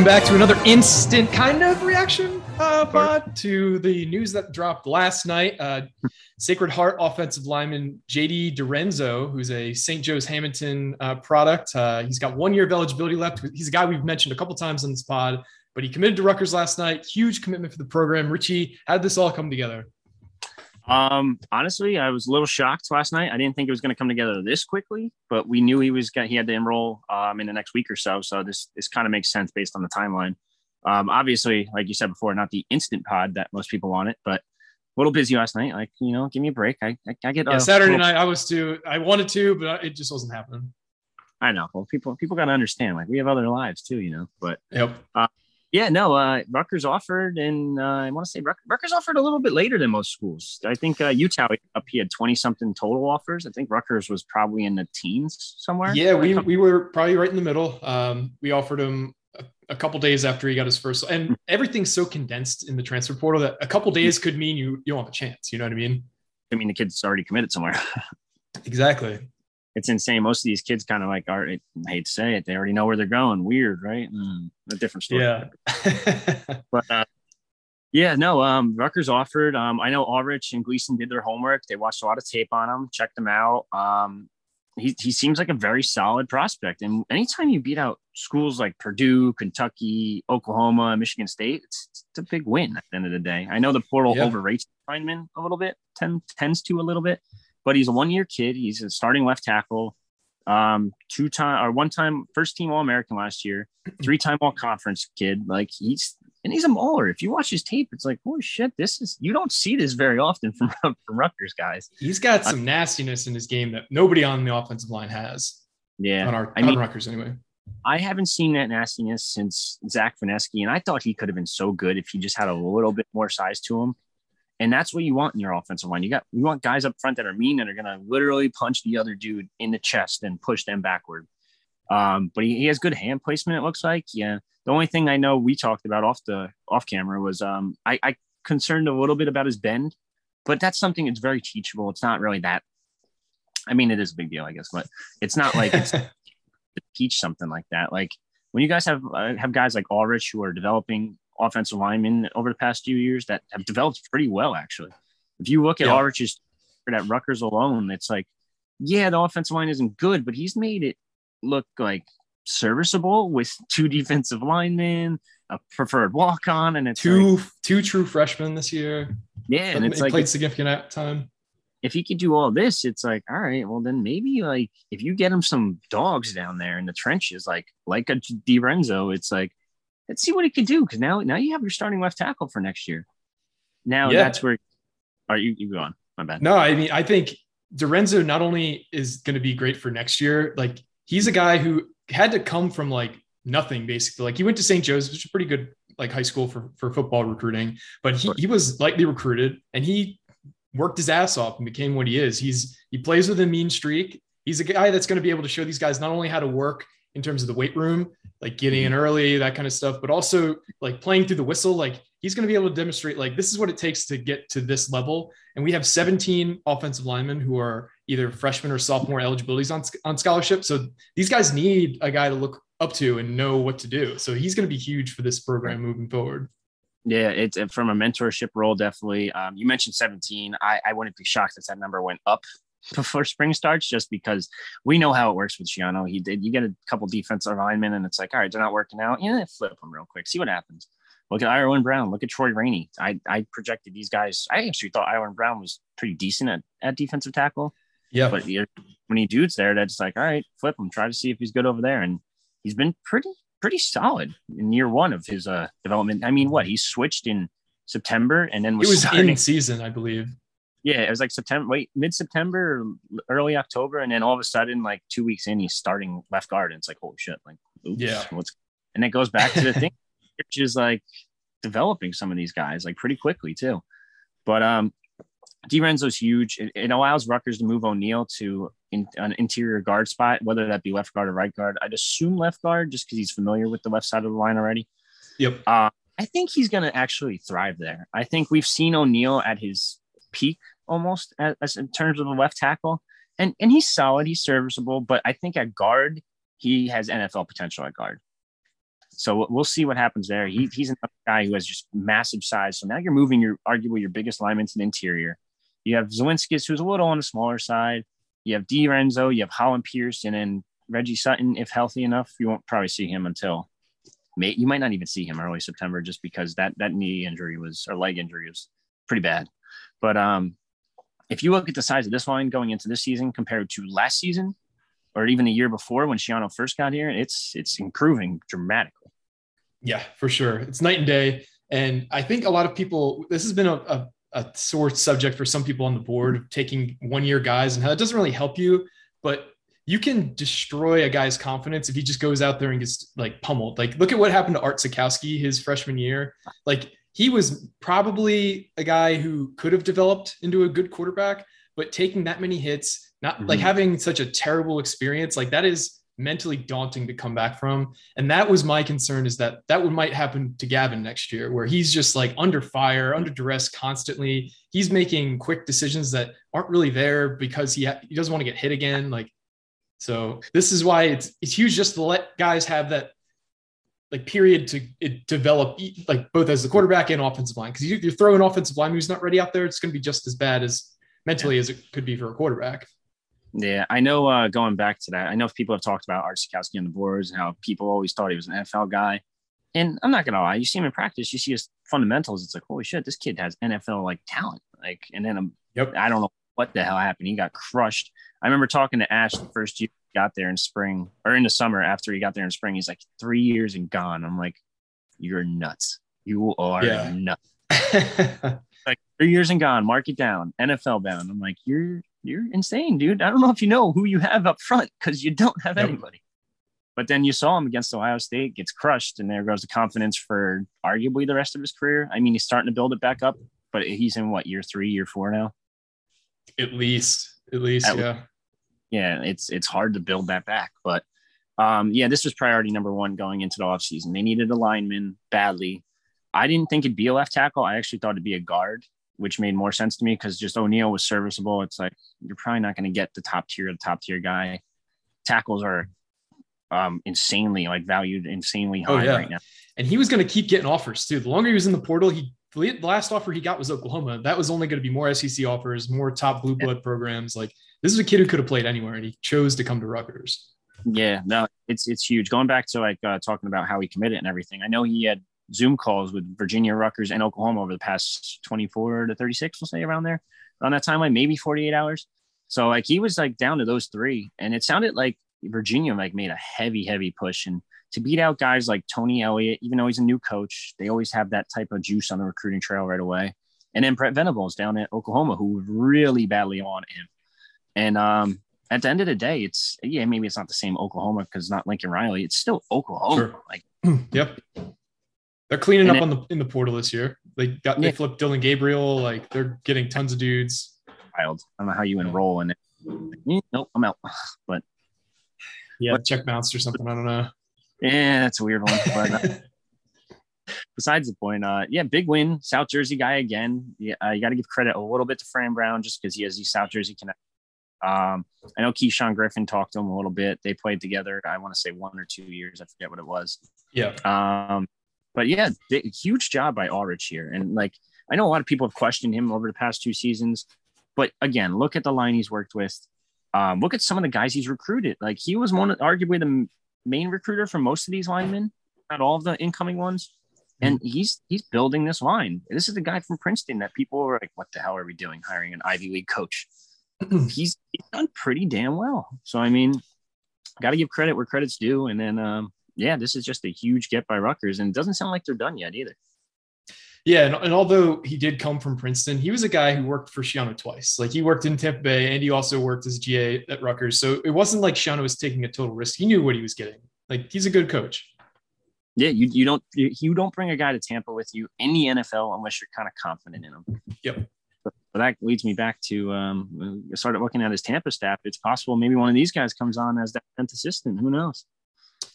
Welcome back to another instant kind of reaction uh, pod to the news that dropped last night. Uh, Sacred Heart offensive lineman JD DiRenzo, who's a St. Joe's Hamilton uh, product. Uh, he's got one year of eligibility left. He's a guy we've mentioned a couple times on this pod, but he committed to Rutgers last night. Huge commitment for the program. Richie, how did this all come together? Um, honestly, I was a little shocked last night. I didn't think it was going to come together this quickly, but we knew he was going he had to enroll um, in the next week or so. So this this kind of makes sense based on the timeline. Um, obviously, like you said before, not the instant pod that most people want it, but a little busy last night. Like you know, give me a break. I I, I get Yeah, Saturday little- night, I was too. I wanted to, but it just wasn't happening. I know. Well, people people got to understand. Like we have other lives too, you know. But Yep. Yeah, no. Uh, Rutgers offered, and uh, I want to say Ruck- Rutgers offered a little bit later than most schools. I think uh, Utah up he had twenty something total offers. I think Rutgers was probably in the teens somewhere. Yeah, we, we were probably right in the middle. Um, we offered him a, a couple days after he got his first, and everything's so condensed in the transfer portal that a couple days could mean you you don't have a chance. You know what I mean? I mean, the kid's already committed somewhere. Exactly. It's insane. Most of these kids kind of like are. I hate to say it, they already know where they're going. Weird, right? Mm, a different story. Yeah. but uh, yeah, no. Um, Rutgers offered. Um, I know Aurich and Gleeson did their homework. They watched a lot of tape on him, checked him out. Um, he he seems like a very solid prospect. And anytime you beat out schools like Purdue, Kentucky, Oklahoma, Michigan State, it's, it's a big win at the end of the day. I know the portal Yeah. overrates linemen a little bit, tend, tends to a little bit, but he's a one year kid. He's a starting left tackle. Um, two time or one time first team All American last year, three time All Conference kid. Like he's and he's a mauler. If you watch his tape, it's like, holy shit, this is you don't see this very often from from Rutgers guys. He's got some nastiness in his game that nobody on the offensive line has Yeah, on our I on mean- Rutgers anyway. I haven't seen that nastiness since Zach Fineski, and I thought he could have been so good if he just had a little bit more size to him. And that's what you want in your offensive line. You got you want guys up front that are mean and are gonna literally punch the other dude in the chest and push them backward. Um, but he, he has good hand placement. It looks like. Yeah. The only thing I know we talked about off the off camera was um, I, I concerned a little bit about his bend, but that's something that's very teachable. It's not really that. I mean, it is a big deal, I guess, but it's not like it's to teach something like that. Like when you guys have uh, have guys like Aurich who are developing offensive linemen over the past few years that have developed pretty well, actually. If you look at Yeah. Aurich's at Rutgers alone, it's like, yeah, the offensive line isn't good, but he's made it look like serviceable with two defensive linemen, a preferred walk on, and it's like, two two true freshmen this year. yeah, and it's like played significant time. if he could do all this, it's like, all right, well then maybe like if you get him some dogs down there in the trenches, like like a DiRenzo, it's like let's see what he can do because now now you have your starting left tackle for next year. Now Yeah. that's where are you you go on? My bad. No, I mean, I think DiRenzo not only is going to be great for next year, like he's a guy who had to come from like nothing basically. Like he went to St. Joe's, which is a pretty good like high school for, for football recruiting, but he, he was lightly recruited and he worked his ass off and became what he is. He's he plays with a mean streak. He's a guy that's going to be able to show these guys not only how to work in terms of the weight room, like getting in early, that kind of stuff, but also like playing through the whistle. Like he's going to be able to demonstrate like this is what it takes to get to this level. And we have 17 offensive linemen who are either freshman or sophomore eligibilities on, on scholarship. So these guys need a guy to look up to and know what to do. So he's going to be huge for this program moving forward. Yeah, it's from a mentorship role, definitely. Um, you mentioned 17. I, I wouldn't be shocked if that number went up before spring starts, just because we know how it works with Schiano. He did. You get a couple defensive linemen, and it's like, all right, they're not working out. Yeah, flip them real quick, see what happens. Look at Ireland Brown. Look at Troy Rainey. I, I projected these guys. I actually thought Ireland Brown was pretty decent at, at defensive tackle. Yeah. But when he dudes there, that's like, all right, flip him. Try to see if he's good over there. And he's been pretty pretty solid in year one of his uh, development. I mean, what he switched in September and then it was, was starting- in season, I believe. Yeah, it was like September, wait, mid September, early October, and then all of a sudden, like two weeks in, he's starting left guard, and it's like, holy shit, like, oops, Yeah. what's And it goes back to the thing, which is like developing some of these guys like pretty quickly too. But um, DiRenzo's huge. It, it, allows Rutgers to move O'Neal to in, an interior guard spot, whether that be left guard or right guard. I'd assume left guard just because he's familiar with the left side of the line already. Yep. Uh, I think he's going to actually thrive there. I think we've seen O'Neal at his peak almost as, as in terms of a left tackle, and and he's solid. He's serviceable, but I think at guard he has NFL potential at guard. So we'll see what happens there. He, he's another guy who has just massive size. So now you're moving your arguably your biggest lineman to the interior. You have Zlewinskis, who's a little on the smaller side. You have DiRenzo, you have Hollin Pierce, and then Reggie Sutton, if healthy enough. You won't probably see him until May. You might not even see him early September just because that that knee injury was or leg injury was pretty bad. But um, if you look at the size of this line going into this season compared to last season, or even the year before when Schiano first got here, it's it's improving dramatically. Yeah, for sure. It's night and day. And I think a lot of people, this has been a, a, a sore subject for some people on the board taking one year guys and how it doesn't really help you, but you can destroy a guy's confidence if he just goes out there and gets like pummeled. Like, look at what happened to Art Sitkowski his freshman year. Like, he was probably a guy who could have developed into a good quarterback, but taking that many hits, not mm-hmm. like having such a terrible experience, like that is mentally daunting to come back from. And that was my concern is that that would might happen to Gavin next year, where he's just like under fire, under duress constantly. He's making quick decisions that aren't really there because he ha- he doesn't want to get hit again. Like, so this is why it's it's huge just to let guys have that like period to develop like both as the quarterback and offensive line because you, you're throwing offensive line who's not ready out there. It's going to be just as bad as mentally yeah. as it could be for a quarterback. Yeah, I know. Uh, going back to that, I know people have talked about Art Sitkowski on the boards and how people always thought he was an NFL guy. And I'm not gonna lie, you see him in practice, you see his fundamentals. It's like, holy shit, this kid has NFL like talent. Like, and then I'm, yep. I don't know what the hell happened. He got crushed. I remember talking to Ash the first year got there in spring or in the summer after he got there in spring. He's like three years and gone. I'm like, you're nuts. You are yeah. nuts. like three years and gone. Mark it down. NFL bound. I'm like, you're you're insane, dude. I don't know if you know who you have up front because you don't have anybody. But then you saw him against Ohio State, gets crushed, and there goes the confidence for arguably the rest of his career. I mean, he's starting to build it back up, but he's in what year three, year four now? At least, at least, at yeah. Yeah, it's it's hard to build that back. But um, yeah, this was priority number one going into the offseason. They needed a lineman badly. I didn't think it'd be a left tackle. I actually thought it'd be a guard which made more sense to me because just O'Neal was serviceable. It's like you're probably not going to get the top tier, the top tier guy. Tackles are um, insanely like valued insanely oh, high oh, yeah. right now. And he was going to keep getting offers too. The longer he was in the portal, he the last offer he got was Oklahoma. That was only going to be more SEC offers, more top blue blood yeah. programs. Like this is a kid who could have played anywhere, and he chose to come to Rutgers. Yeah, no, it's it's huge. Going back to like uh, talking about how he committed and everything. I know he had Zoom calls with Virginia, Rutgers, and Oklahoma over the past 24 to 36, we'll say around there on that timeline, maybe 48 hours. So like he was like down to those three, and it sounded like Virginia like made a heavy, heavy push and to beat out guys like Tony Elliott, even though he's a new coach, they always have that type of juice on the recruiting trail right away. And then Brent Venables down at Oklahoma, who really badly on him. And um, at the end of the day, it's yeah, maybe it's not the same Oklahoma because it's not Lincoln Riley. It's still Oklahoma. Sure. Like, yep. They're cleaning up it, on the in the portal this year. They got yeah. they flipped Dillon Gabriel. Like they're getting tons of dudes. Wild. I don't know how you enroll in it. Nope, I'm out. But yeah, but, check bounced or something. I don't know. Yeah, that's a weird one. But, uh, besides the point, uh, yeah, big win, South Jersey guy again. Yeah, uh, you got to give credit a little bit to Fran Brown just because he has these South Jersey connect. Um, I know Keyshawn Griffin talked to him a little bit. They played together. I want to say one or two years. I forget what it was. Yeah. Um, but yeah, big, huge job by Aurich here. And like, I know a lot of people have questioned him over the past two seasons, but again, look at the line he's worked with. Um, look at some of the guys he's recruited. Like he was one, arguably the main recruiter for most of these linemen, not all of the incoming ones. And mm-hmm. he's he's building this line. This is the guy from Princeton that people were like, "What the hell are we doing? Hiring an Ivy League coach?" he's, he's done pretty damn well. So I mean, got to give credit where credit's due. And then um, yeah, this is just a huge get by Rutgers, and it doesn't sound like they're done yet either. Yeah, and, and, although he did come from Princeton, he was a guy who worked for Schiano twice. Like he worked in Tampa Bay, and he also worked as GA at Rutgers. So it wasn't like Schiano was taking a total risk. He knew what he was getting. Like he's a good coach. Yeah, you, you don't you, you don't bring a guy to Tampa with you in the NFL unless you're kind of confident in him. Yep. But, that leads me back to um, I started looking at his Tampa staff. It's possible maybe one of these guys comes on as that 10th assistant. Who knows?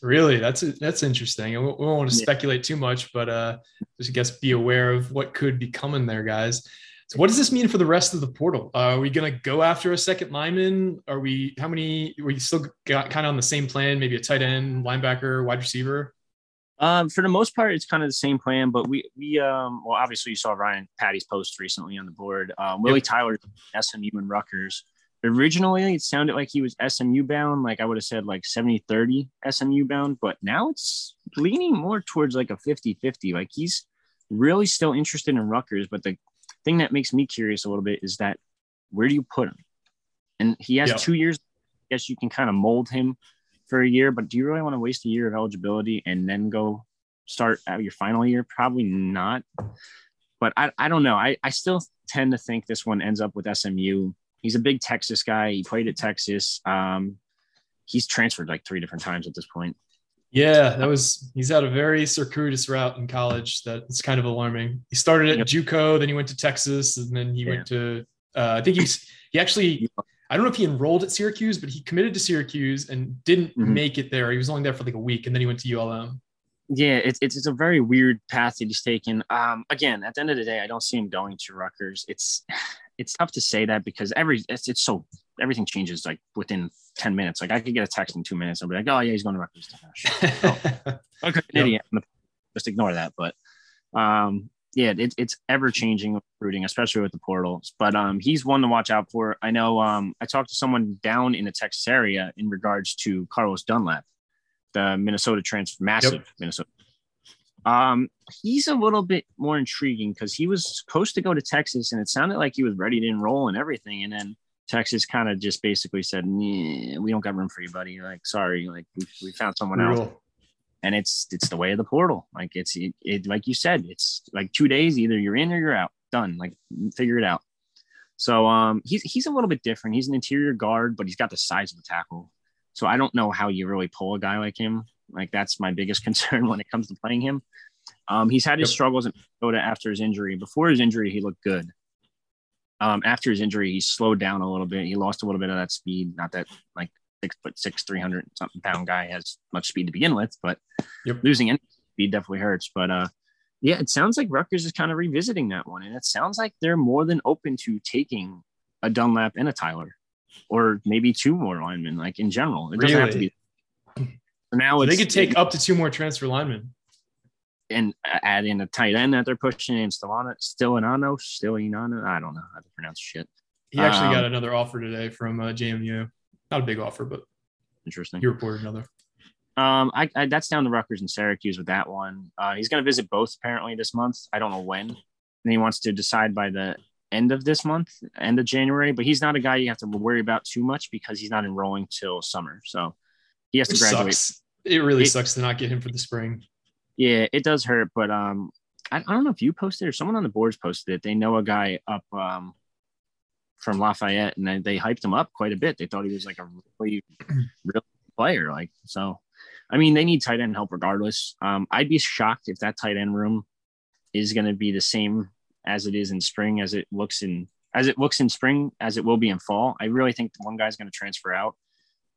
Really, that's that's interesting. We won't want to speculate too much, but uh, just I guess be aware of what could be coming there, guys. So, what does this mean for the rest of the portal? Uh, are we gonna go after a second lineman? Are we? How many? Were you still got kind of on the same plan? Maybe a tight end, linebacker, wide receiver. Um, for the most part, it's kind of the same plan, but we we um well obviously you saw Ryan Patty's post recently on the board. Um, Willie Yep. Tyler, SMU and Rutgers. Originally, it sounded like he was SMU bound, like I would have said like 70 30 SMU bound, but now it's leaning more towards like a 50 50. Like he's really still interested in Rutgers, but the thing that makes me curious a little bit is that where do you put him? And he has Yeah. two years. I guess you can kind of mold him for a year, but do you really want to waste a year of eligibility and then go start out your final year? Probably not. But I, I don't know. I, I still tend to think this one ends up with SMU. He's a big Texas guy. He played at Texas. Um, he's transferred like three different times at this point. Yeah, that was. He's had a very circuitous route in college. That it's kind of alarming. He started at Yep. JUCO, then he went to Texas, and then he went to. Uh, I think he's he actually. I don't know if he enrolled at Syracuse, but he committed to Syracuse and didn't Mhm. make it there. He was only there for like a week, and then he went to ULM. Yeah, it's, it's it's a very weird path that he's taken. Um, again, at the end of the day, I don't see him going to Rutgers. It's it's tough to say that because every it's, it's so everything changes like within ten minutes. Like I could get a text in two minutes and be like, oh yeah, he's going to Rutgers. Okay, Yep. idiot. Just ignore that. But um, yeah, it, it's ever changing recruiting, especially with the portals. But um, he's one to watch out for. I know. Um, I talked to someone down in the Texas area in regards to Carlos Dunlap, the Minnesota transfer, massive Minnesota. Um, he's a little bit more intriguing because he was supposed to go to Texas, and it sounded like he was ready to enroll and everything, and then. Texas kind of just basically said, "We don't got room for you, buddy. Like, sorry, like we, we found someone else." And it's it's the way of the portal. Like it's it, it like you said, it's like two days. Either you're in or you're out. Done. Like figure it out. So um, he's he's a little bit different. He's an interior guard, but he's got the size of a tackle. So I don't know how you really pull a guy like him. Like that's my biggest concern when it comes to playing him. Um, he's had his struggles in Minnesota after his injury. Before his injury, he looked good. Um, after his injury, he slowed down a little bit. He lost a little bit of that speed. Not that like six foot six, three hundred something pound guy has much speed to begin with, but Yep. losing any speed definitely hurts. But uh, yeah, it sounds like Rutgers is kind of revisiting that one, and it sounds like they're more than open to taking a Dunlap and a Tyler, or maybe two more linemen. Like in general, it doesn't have to be. So now So it's, they could take up to two more transfer linemen. and add in a tight end that they're pushing in Stilano, Stilinano, Stilinano. I don't know how to pronounce shit. He actually Um, got another offer today from uh, JMU. Not a big offer, but Interesting. he reported another. Um, I, I that's down to Rutgers and Syracuse with that one. Uh, he's going to visit both apparently this month. I don't know when. And he wants to decide by the end of this month, end of January. But he's not a guy you have to worry about too much because he's not enrolling till summer. So he has to graduate. sucks. It really It- sucks to not get him for the spring. Yeah, it does hurt. But um, I, I don't know if you posted or someone on the boards posted it. They know a guy up um from Lafayette, and they, they hyped him up quite a bit. They thought he was like a really, real player. Like so, I mean, they need tight end help regardless. Um, I'd be shocked if that tight end room is going to be the same as it is in spring, as it looks in as it looks in spring, as it will be in fall. I really think one guy's going to transfer out.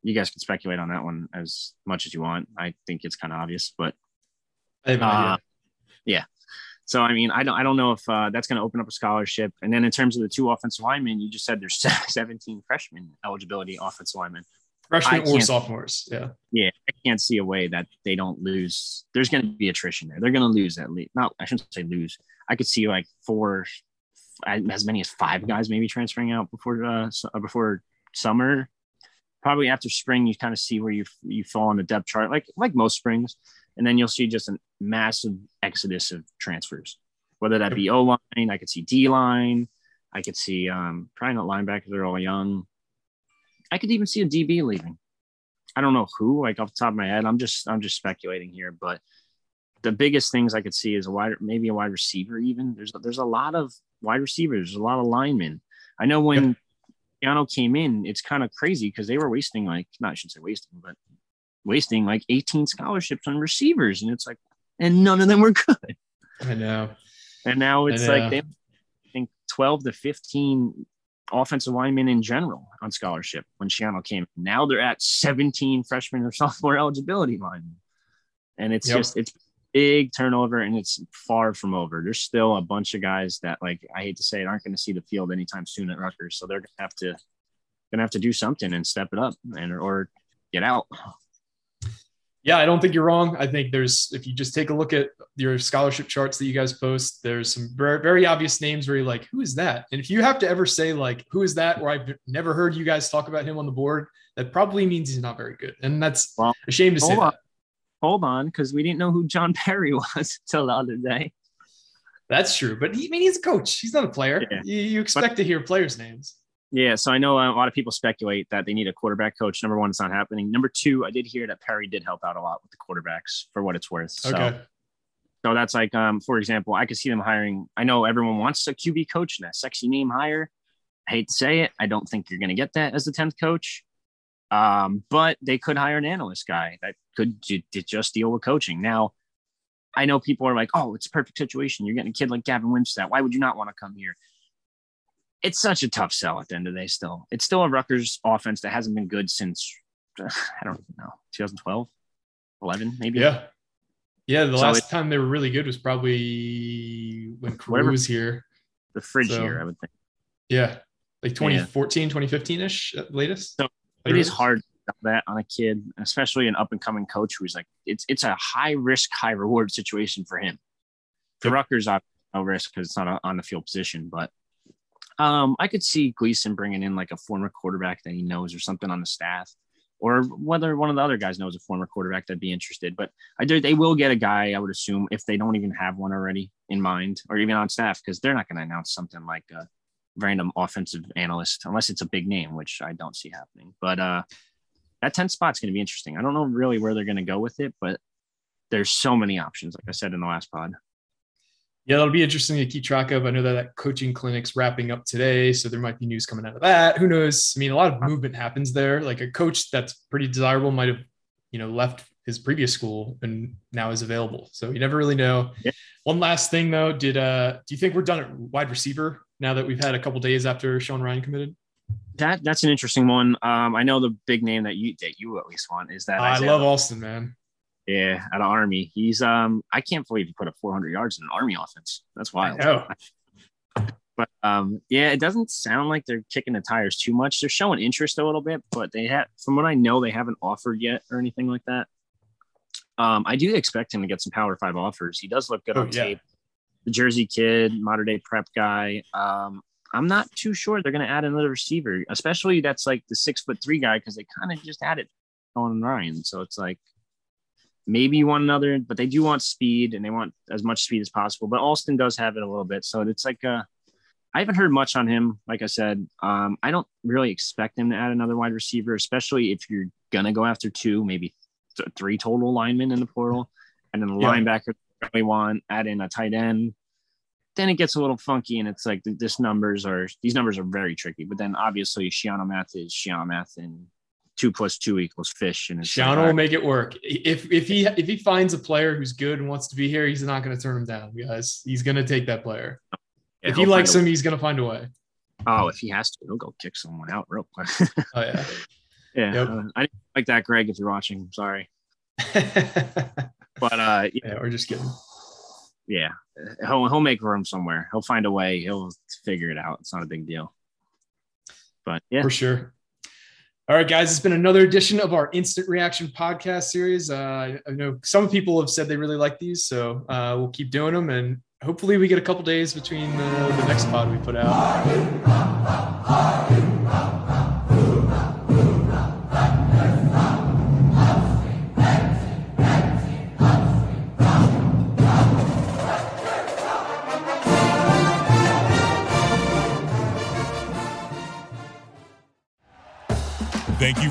You guys can speculate on that one as much as you want. I think it's kind of obvious, but uh, idea. So I mean, I don't I don't know if uh, that's going to open up a scholarship. And then in terms of the two offensive linemen, you just said there's 17 freshman eligibility offensive linemen. Freshmen or sophomores. Yeah. Yeah, I can't see a way that they don't lose. There's going to be attrition there. They're going to lose at least. Not I shouldn't say lose. I could see like four, as many as five guys maybe transferring out before uh, uh, before summer. Probably after spring, you kind of see where you you fall on the depth chart, like like most springs, and then you'll see just a massive exodus of transfers. Whether that be O line, I could see D line, I could see um, probably not linebackers; they're all young. I could even see a DB leaving. I don't know who, like off the top of my head. I'm just I'm just speculating here, but the biggest things I could see is a wide maybe a wide receiver. Even there's there's a lot of wide receivers, there's a lot of linemen. I know when Schiano came in, it's kind of crazy because they were wasting like not I shouldn't say wasting, but wasting like 18 scholarships on receivers, and it's like and none of them were good. I know. And now it's like they I think 12 to 15 offensive linemen in general on scholarship when Schiano came. Now they're at 17 freshman or sophomore eligibility linemen. And it's Yep. just it's big turnover and it's far from over. There's still a bunch of guys that like I hate to say it aren't going to see the field anytime soon at Rutgers. So they're gonna have to gonna have to do something and step it up and or get out. Yeah, I don't think you're wrong. I think there's, if you just take a look at your scholarship charts that you guys post, there's some very, very obvious names where you're like, who is that? And if you have to ever say, like, who is that, or I've never heard you guys talk about him on the board, that probably means he's not very good. And that's Well, a shame to say hold on. that. Hold on, because we didn't know who John Perry was till the other day. That's true. But he, I mean, he's a coach, he's not a player. Yeah. You, you expect to hear players' names. Yeah, so I know a lot of people speculate that they need a quarterback coach. Number one, it's not happening. Number two, I did hear that Perry did help out a lot with the quarterbacks for what it's worth. So, Okay. so that's like, um, for example, I could see them hiring. I know everyone wants a QB coach and that sexy name hire. I hate to say it, I don't think you're going to get that as the tenth coach. Um, but they could hire an analyst guy that could j- just deal with coaching. Now, I know people are like, "Oh, it's a perfect situation. You're getting a kid like Gavin Wimsatt. Why would you not want to come here?" It's such a tough sell at the end of the day. Still, it's still a Rutgers offense that hasn't been good since I don't even know 2012, 11 maybe. Yeah. Yeah. The So last it- time they were really good was probably when Carew was here. the fridge So- year, I would think. Yeah. Like 2014, 2015 ish at latest. So, It is hard that on a kid, especially an up and coming coach who's like it's it's a high risk, high reward situation for him. For Yep. Rutgers, I no risk because it's not a on the field position, but um, I could see Gleeson bringing in like a former quarterback that he knows or something on the staff, or whether one of the other guys knows a former quarterback that'd be interested. But I do, they will get a guy, I would assume, if they don't even have one already in mind or even on staff, because they're not going to announce something like a random offensive analyst unless it's a big name, which I don't see happening. But uh, that 10th spot's going to be interesting. I don't know really where they're going to go with it, but there's so many options, like I said in the last pod. Yeah, that'll be interesting to keep track of. I know that that coaching clinic's wrapping up today, so there might be news coming out of that. Who knows? I mean, a lot of movement happens there. Like a coach that's pretty desirable might have, you know, left his previous school and now is available. So you never really know. Yeah. One last thing though, did uh do you think we're done at wide receiver now that we've had a couple days after Sean Ryan committed? That that's an interesting one. Um, I know the big name that you that you at least want is that I love Alston, man. Yeah out of Army. He's um I can't believe he put up 400 yards in an Army offense. That's wild. But um, yeah, it doesn't sound like they're kicking the tires too much. They're showing interest a little bit, but they have, from what I know, they haven't offered yet or anything like that. Um, I do expect him to get some Power Five offers. He does look good Oh, on yeah. tape. The Jersey kid, modern day prep guy. Um, I'm not too sure they're going to add another receiver, especially that's like the six foot three guy because they kind of just added on Ryan. So it's like maybe you want another, but they do want speed and they want as much speed as possible. But Alston does have it a little bit, so it's like uh, I haven't heard much on him. Like I said, um, I don't really expect him to add another wide receiver, especially if you're gonna go after two, maybe th- three total linemen in the portal, and then the Yeah. linebacker we want add in a tight end. Then it gets a little funky, and it's like th- this numbers are these numbers are very tricky. But then obviously Schiano math is Schiano math, and two plus two equals fish, and Sean will make it work. If if he if he finds a player who's good and wants to be here, he's not going to turn him down, guys. He's going to take that player. yeah, if he likes him, he's going to find a way. oh, if he has to, he'll go kick someone out real quick. Oh yeah. yeah, Yep. uh, I didn't like that, Greg. If you're watching, sorry, but uh, yeah, we're just kidding. yeah, he'll he'll make room somewhere. He'll find a way. He'll figure it out. It's not a big deal. But yeah, For sure. All right, guys, it's been another edition of our instant reaction podcast series. Uh, I know some people have said they really like these, so uh, we'll keep doing them, and hopefully, we get a couple days between the, the next pod we put out.